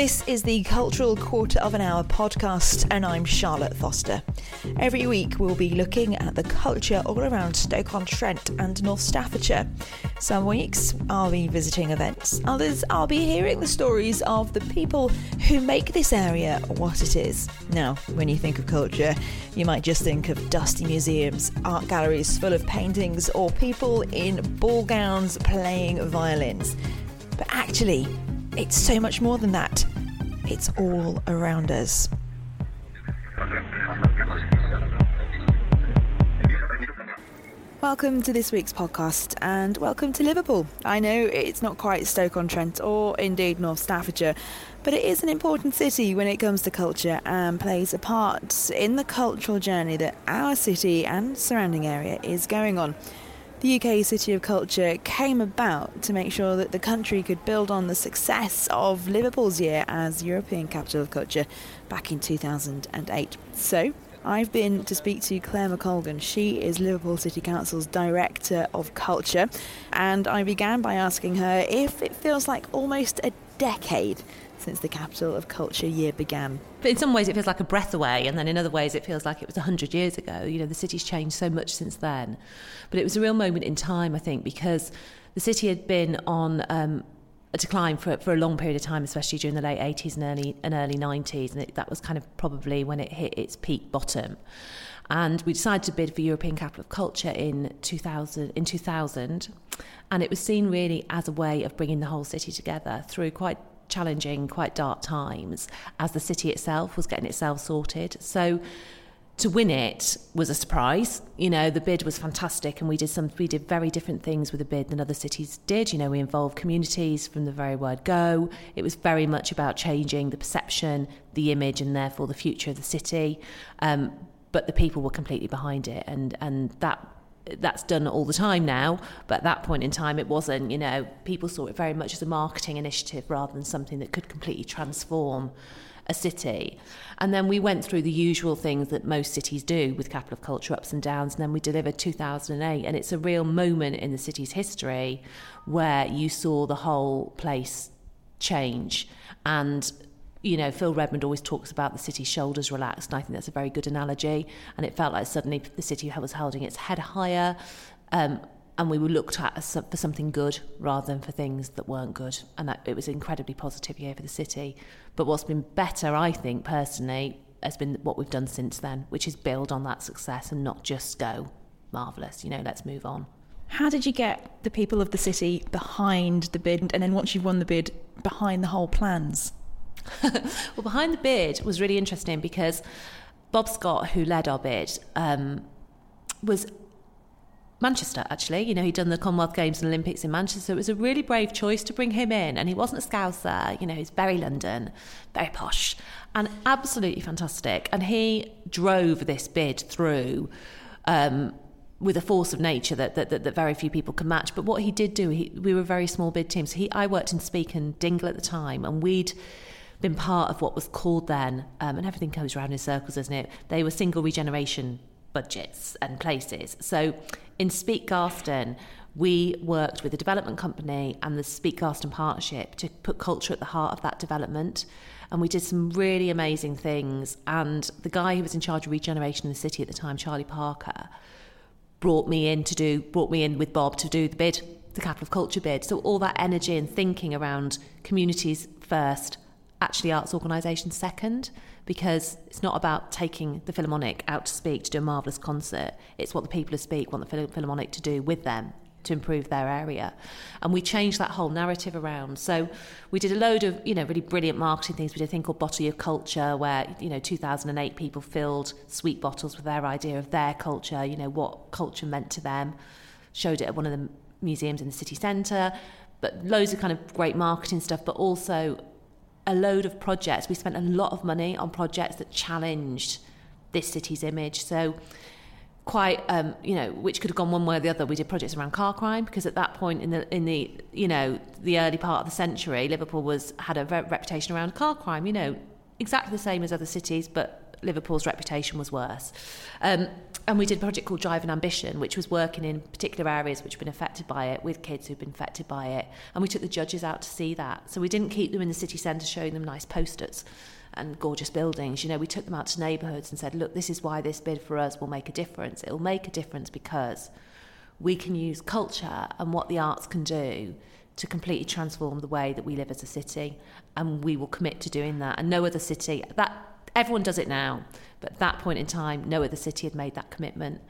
This is the Cultural Quarter of an Hour podcast, and I'm Charlotte Foster. Every week, we'll be looking at the culture all around Stoke-on-Trent and North Staffordshire. Some weeks, I'll be visiting events, others, I'll be hearing the stories of the people who make this area what it is. Now, when you think of culture, you might just think of dusty museums, art galleries full of paintings, or people in ball gowns playing violins. But actually, it's so much more than that. It's all around us. Welcome to this week's podcast and welcome to Liverpool. I know it's not quite Stoke on Trent or indeed North Staffordshire, but it is an important city when it comes to culture and plays a part in the cultural journey that our city and surrounding area is going on. The UK City of Culture came about to make sure that the country could build on the success of Liverpool's year as European Capital of Culture back in 2008. So, I've been to speak to Claire McColgan. She is Liverpool City Council's Director of Culture, and I began by asking her if it feels like almost a decade since the Capital of Culture year began. But in some ways, it feels like a breath away, and then in other ways, it feels like it was 100 years ago. You know, the city's changed so much since then. But it was a real moment in time, I think, because the city had been on. Um, a decline for, for a long period of time, especially during the late 80s and early and early 90s, and it, that was kind of probably when it hit its peak bottom. And we decided to bid for European Capital of Culture in 2000, in 2000, and it was seen really as a way of bringing the whole city together through quite challenging, quite dark times as the city itself was getting itself sorted. So to win it was a surprise. You know, the bid was fantastic, and we did some we did very different things with the bid than other cities did. You know, we involved communities from the very word go. It was very much about changing the perception, the image, and therefore the future of the city. Um, but the people were completely behind it, and and that that's done all the time now, but at that point in time, it wasn't. You know, people saw it very much as a marketing initiative rather than something that could completely transform a city. And then we went through the usual things that most cities do with capital of culture ups and downs. And then we delivered 2008. And it's a real moment in the city's history where you saw the whole place change. And you know, Phil Redmond always talks about the city's shoulders relaxed, and I think that's a very good analogy. And it felt like suddenly the city was holding its head higher, um, and we were looked at for something good rather than for things that weren't good. And that, it was an incredibly positive year for the city. But what's been better, I think, personally, has been what we've done since then, which is build on that success and not just go, marvellous, you know, let's move on. How did you get the people of the city behind the bid, and then once you've won the bid, behind the whole plans? well, behind the bid was really interesting because Bob Scott, who led our bid, um, was Manchester, actually. You know, he'd done the Commonwealth Games and Olympics in Manchester. So it was a really brave choice to bring him in. And he wasn't a Scouser. You know, he's very London, very posh, and absolutely fantastic. And he drove this bid through um, with a force of nature that, that, that, that, very few people can match. But what he did do, he, we were a very small bid team. So he, I worked in Speke and Dingle at the time, and we'd been part of what was called then, um, and everything goes around in circles, doesn't it? They were single regeneration budgets and places. So in Speke Garston, we worked with the development company and the Speke Garston Partnership to put culture at the heart of that development. And we did some really amazing things. And the guy who was in charge of regeneration in the city at the time, Charlie Parker, brought me in to do brought me in with Bob to do the bid, the Capital of Culture bid. So all that energy and thinking around communities first, actually arts organisations second because it's not about taking the Philharmonic out to Speke to do a marvellous concert. It's what the people of Speke want the Philharmonic to do with them to improve their area. And we changed that whole narrative around. So we did a load of, you know, really brilliant marketing things. We did a thing called Bottle Your Culture where, you know, 2008 people filled sweet bottles with their idea of their culture, you know, what culture meant to them. Showed it at one of the museums in the city centre. But loads of kind of great marketing stuff, but also a load of projects. We spent a lot of money on projects that challenged this city's image. So quite um, you know which could have gone one way or the other we did projects around car crime because at that point in the in the you know the early part of the century liverpool was had a reputation around car crime you know exactly the same as other cities but liverpool's reputation was worse um, and we did a project called Drive and Ambition, which was working in particular areas which have been affected by it with kids who've been affected by it. And we took the judges out to see that. So we didn't keep them in the city centre showing them nice posters and gorgeous buildings. You know, we took them out to neighbourhoods and said, look, this is why this bid for us will make a difference. It'll make a difference because we can use culture and what the arts can do to completely transform the way that we live as a city. And we will commit to doing that. And no other city, that everyone does it now. But at that point in time, no other city had made that commitment.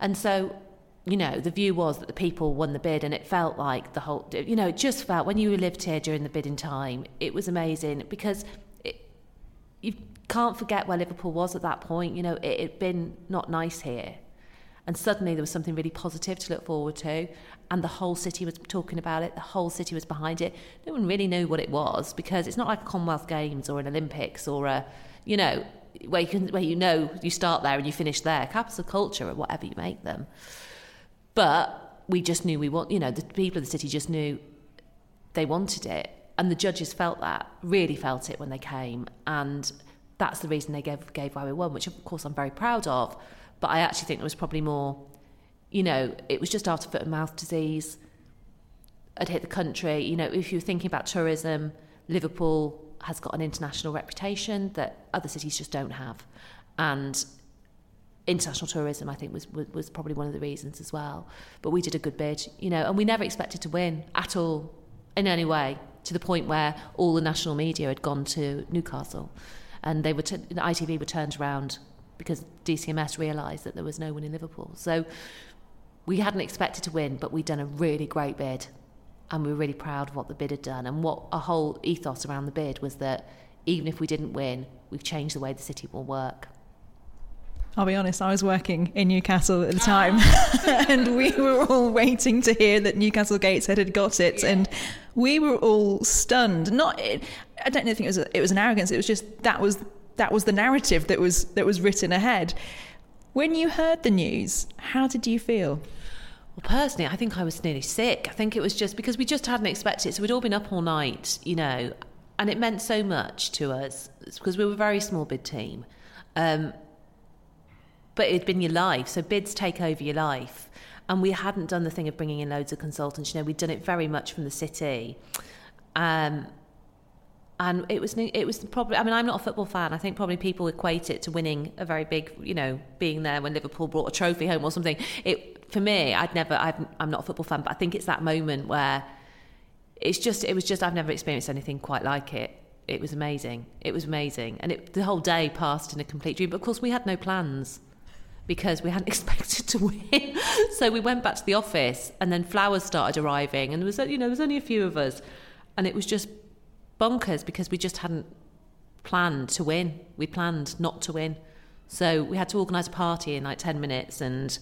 And so, you know, the view was that the people won the bid, and it felt like the whole, you know, it just felt when you lived here during the bidding time, it was amazing because it, you can't forget where Liverpool was at that point. You know, it had been not nice here. And suddenly there was something really positive to look forward to. And the whole city was talking about it, the whole city was behind it. No one really knew what it was because it's not like a Commonwealth Games or an Olympics or a, you know, where you can where you know you start there and you finish there. Capital culture or whatever you make them. But we just knew we want you know, the people of the city just knew they wanted it. And the judges felt that, really felt it when they came. And that's the reason they gave gave why we won, which of course I'm very proud of. But I actually think there was probably more, you know, it was just after foot and mouth disease had hit the country. You know, if you're thinking about tourism, Liverpool has got an international reputation that other cities just don't have. And international tourism, I think, was, was, was probably one of the reasons as well. But we did a good bid, you know, and we never expected to win at all in any way to the point where all the national media had gone to Newcastle and they were t- ITV were turned around because DCMS realised that there was no one in Liverpool. So we hadn't expected to win, but we'd done a really great bid and we were really proud of what the bid had done. And what a whole ethos around the bid was that even if we didn't win, we've changed the way the city will work. I'll be honest, I was working in Newcastle at the ah. time, and we were all waiting to hear that Newcastle Gateshead had got it, yeah. and we were all stunned. Not, I don't think it was a, it was an arrogance. It was just that was that was the narrative that was that was written ahead. When you heard the news, how did you feel? Well, personally, I think I was nearly sick. I think it was just because we just hadn't expected it. So we'd all been up all night, you know, and it meant so much to us because we were a very small bid team. Um, but it'd been your life. So bids take over your life. And we hadn't done the thing of bringing in loads of consultants. You know, we'd done it very much from the city. Um, and it was it was probably I mean I'm not a football fan. I think probably people equate it to winning a very big you know being there when Liverpool brought a trophy home or something. It for me I'd never i am not a football fan but I think it's that moment where it's just it was just I've never experienced anything quite like it. It was amazing. It was amazing. And it, the whole day passed in a complete dream. But of course we had no plans because we hadn't expected to win. So we went back to the office and then flowers started arriving and there was you know there was only a few of us. And it was just bonkers because we just hadn't planned to win. We planned not to win. So we had to organise a party in like 10 minutes and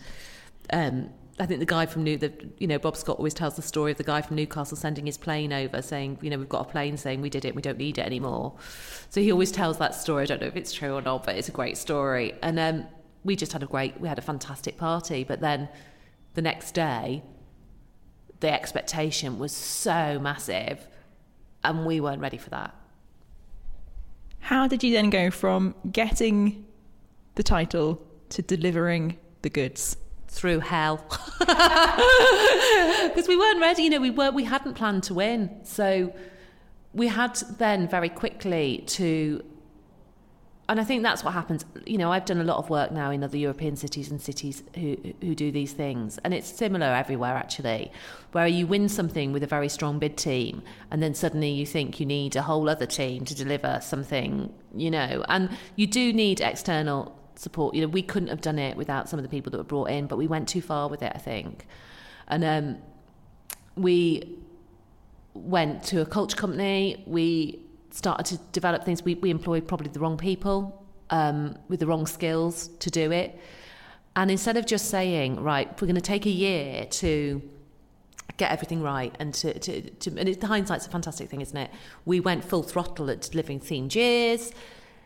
um, I think the guy from New, the, you know, Bob Scott always tells the story of the guy from Newcastle sending his plane over saying, you know, we've got a plane saying we did it, we don't need it anymore. So he always tells that story. I don't know if it's true or not, but it's a great story. And um, we just had a great, we had a fantastic party. But then the next day, the expectation was so massive and we weren't ready for that. How did you then go from getting the title to delivering the goods? Through hell, because we weren't ready. You know, we were we hadn't planned to win, so we had then very quickly to and I think that's what happens. You know, I've done a lot of work now in other European cities and cities who who do these things, and it's similar everywhere actually, where you win something with a very strong bid team, and then suddenly you think you need a whole other team to deliver something. You know, and you do need external support. You know, we couldn't have done it without some of the people that were brought in, but we went too far with it, I think, and um, we went to a culture company. We started to develop things, we, we employed probably the wrong people um, with the wrong skills to do it. And instead of just saying, right, we're going to take a year to get everything right and to, to, to and it, hindsight's a fantastic thing, isn't it? We went full throttle at delivering themed years,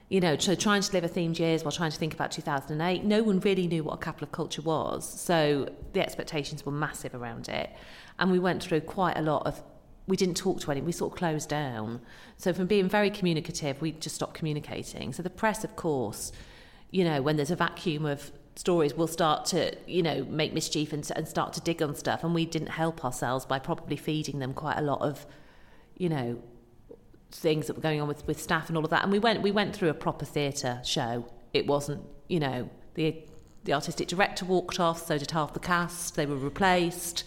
you know, so trying to deliver themed years while trying to think about 2008. No one really knew what a capital of culture was. So the expectations were massive around it. And we went through quite a lot of we didn't talk to anyone. We sort of closed down. So from being very communicative, we just stopped communicating. So the press, of course, you know, when there's a vacuum of stories will start to, you know, make mischief and, and start to dig on stuff. And we didn't help ourselves by probably feeding them quite a lot of, you know, things that were going on with, with staff and all of that. And we went we went through a proper theatre show. It wasn't, you know, the the artistic director walked off, so did half the cast. They were replaced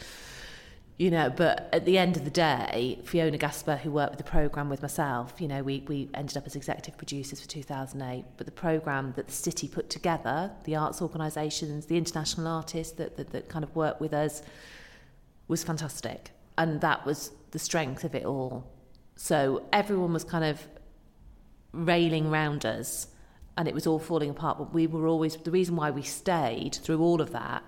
you know but at the end of the day fiona gasper who worked with the program with myself you know we, we ended up as executive producers for 2008 but the program that the city put together the arts organisations the international artists that, that, that kind of worked with us was fantastic. And that was the strength of it all. So everyone was kind of railing round us and it was all falling apart. But we were always the reason why we stayed through all of that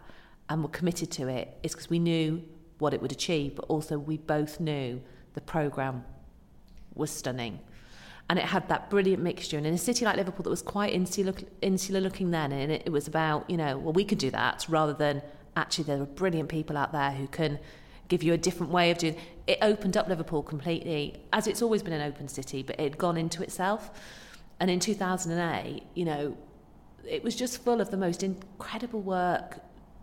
and were committed to it is because we knew what it would achieve, but also we both knew the programme was stunning. And it had that brilliant mixture. And in a city like Liverpool that was quite insular, insular looking then, and it, it was about, you know, well, we could do that rather than actually there are brilliant people out there who can give you a different way of doing it opened up Liverpool completely as it's always been an open city but it had gone into itself and in 2008 you know it was just full of the most incredible work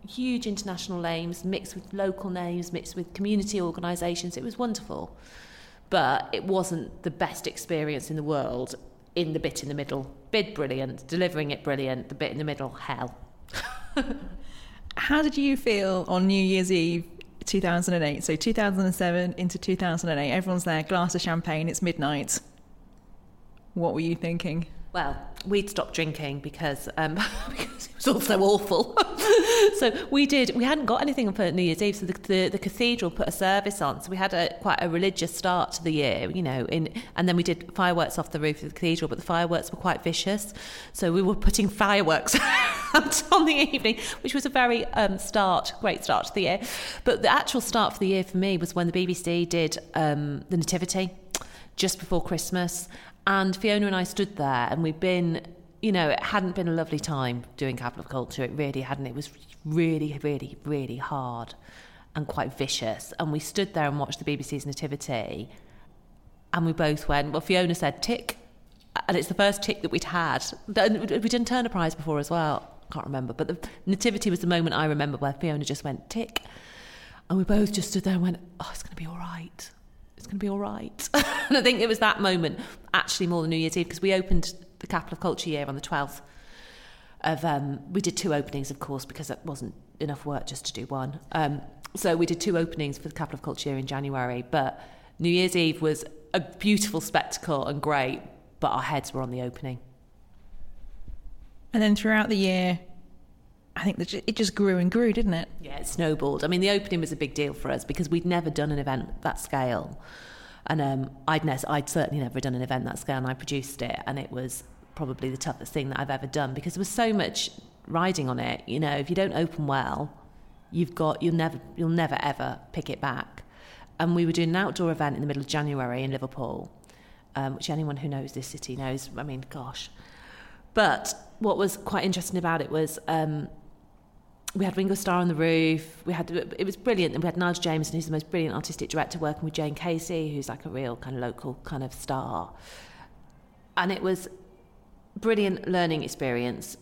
huge international names mixed with local names, mixed with community organisations. It was wonderful. But it wasn't the best experience in the world in the bit in the middle. Bid brilliant, delivering it brilliant, the bit in the middle, hell. How did you feel on New Year's Eve 2008? So 2007 into 2008, everyone's there, glass of champagne, it's midnight. What were you thinking? Well, we'd stopped drinking because um, because it was all so awful. so we did. We hadn't got anything for New Year's Eve, so the, the, the, cathedral put a service on. So we had a quite a religious start to the year, you know. In and then we did fireworks off the roof of the cathedral, but the fireworks were quite vicious. So we were putting fireworks out on the evening, which was a very um, start, great start to the year. But the actual start for the year for me was when the BBC did um, the Nativity just before Christmas. And Fiona and I stood there, and we'd been, you know, it hadn't been a lovely time doing Capital of Culture. It really hadn't. It was really, really, really hard and quite vicious. And we stood there and watched the BBC's Nativity, and we both went, well, Fiona said, tick. And it's the first tick that we'd had. We'd done Turner Prize before as well. I Can't remember. But the Nativity was the moment I remember where Fiona just went, tick. And we both just stood there and went, oh, it's going to be all right it's going to be all right. and I think it was that moment, actually more than New Year's Eve, because we opened the Capital of Culture year on the 12th of, um, we did two openings, of course, because it wasn't enough work just to do one. Um, so we did two openings for the Capital of Culture year in January, but New Year's Eve was a beautiful spectacle and great, but our heads were on the opening. And then throughout the year, I think that it just grew and grew, didn't it? Yeah, it snowballed. I mean, the opening was a big deal for us because we'd never done an event that scale, and um, I'd ne- I'd certainly never done an event that scale, and I produced it, and it was probably the toughest thing that I've ever done because there was so much riding on it. You know, if you don't open well, you've got you'll never you'll never ever pick it back. And we were doing an outdoor event in the middle of January in Liverpool, um, which anyone who knows this city knows. I mean, gosh. But what was quite interesting about it was um, we had Ringo Starr on the roof. We had it was brilliant, and we had Nigel Jamieson, who's the most brilliant artistic director, working with Jayne Casey, who's like a real kind of local kind of star. And it was brilliant learning experience,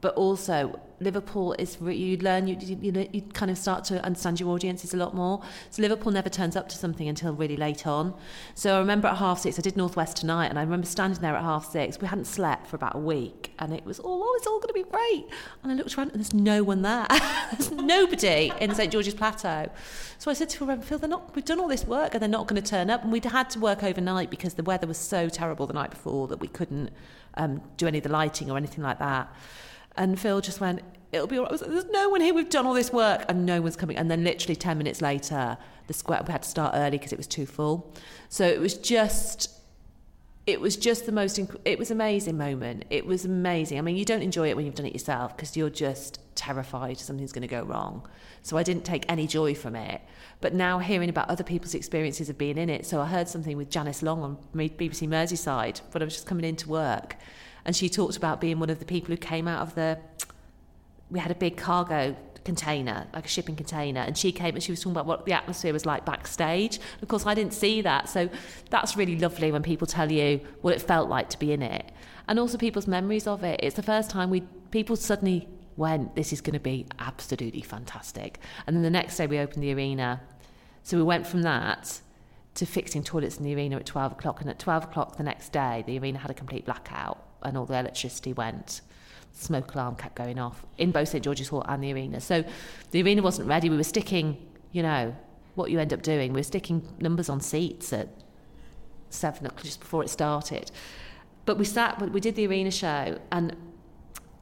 but also Liverpool is you learn you, you you kind of start to understand your audiences a lot more. So Liverpool never turns up to something until really late on. So I remember at half six I did Northwest tonight, and I remember standing there at half six. We hadn't slept for about a week, and it was oh, it's all going to be great. And I looked around and there's no one there. there's nobody in St George's Plateau. So I said to Phil, Phil, they're not. We've done all this work and they're not going to turn up. And we'd had to work overnight because the weather was so terrible the night before that we couldn't um, do any of the lighting or anything like that. And Phil just went, it'll be all right. There's no one here. We've done all this work and no one's coming. And then literally 10 minutes later, the square, we had to start early because it was too full. So it was just, it was just the most, inc- it was amazing moment. It was amazing. I mean, you don't enjoy it when you've done it yourself because you're just terrified something's going to go wrong. So I didn't take any joy from it. But now hearing about other people's experiences of being in it. So I heard something with Janice Long on BBC Merseyside when I was just coming into work and she talked about being one of the people who came out of the we had a big cargo container, like a shipping container, and she came and she was talking about what the atmosphere was like backstage. Of course, I didn't see that, so that's really lovely when people tell you what it felt like to be in it, and also people's memories of it. It's the first time we people suddenly went, this is going to be absolutely fantastic. And then the next day we opened the arena. So we went from that to fixing toilets in the arena at 12 o'clock. And at 12 o'clock the next day, the arena had a complete blackout and all the electricity went. Smoke alarm kept going off in both St George's Hall and the arena. So the arena wasn't ready. We were sticking, you know, what you end up doing. We were sticking numbers on seats at seven o'clock just before it started. But we sat, we did the arena show, and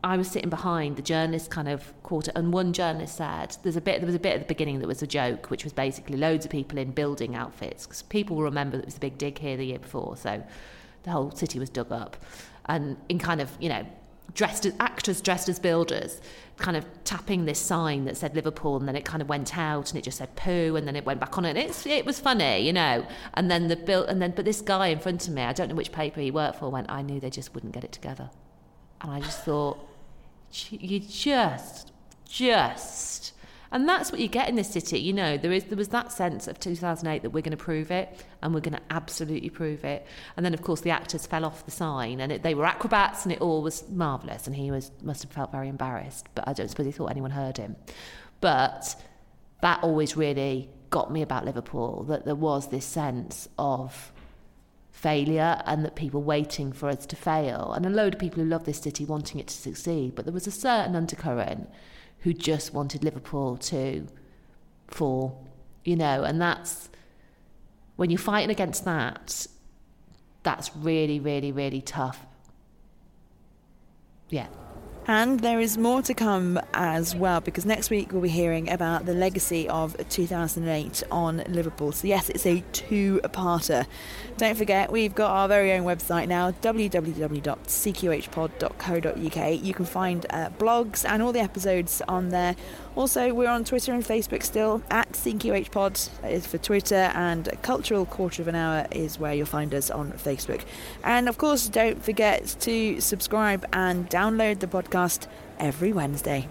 I was sitting behind the journalist kind of quarter, and one journalist said, "There's a bit. There was a bit at the beginning that was a joke, which was basically loads of people in building outfits because people will remember that it was a big dig here the year before, so the whole city was dug up, and in kind of you know dressed as actors dressed as builders kind of tapping this sign that said Liverpool and then it kind of went out and it just said poo and then it went back on and it's it was funny you know. And then the bill and then but this guy in front of me I don't know which paper he worked for went I knew they just wouldn't get it together. And I just thought you just just and that's what you get in this city. You know, there is there was that sense of 2008 that we're going to prove it, and we're going to absolutely prove it. And then, of course, the actors fell off the sign, and it, they were acrobats, and it all was marvelous. And he was must have felt very embarrassed, but I don't suppose he thought anyone heard him. But that always really got me about Liverpool. That there was this sense of failure and that people waiting for us to fail and a load of people who love this city wanting it to succeed but there was a certain undercurrent who just wanted Liverpool to fall, you know, and that's when you're fighting against that, that's really, really, really tough. Yeah. And there is more to come as well because next week we'll be hearing about the legacy of 2008 on Liverpool. So, yes, it's a two parter. Don't forget, we've got our very own website now www.cqhpod.co.uk. You can find uh, blogs and all the episodes on there. Also, we're on Twitter and Facebook still at CQHpod is for Twitter, and Cultural Quarter of an Hour is where you'll find us on Facebook. And of course, don't forget to subscribe and download the podcast every Wednesday.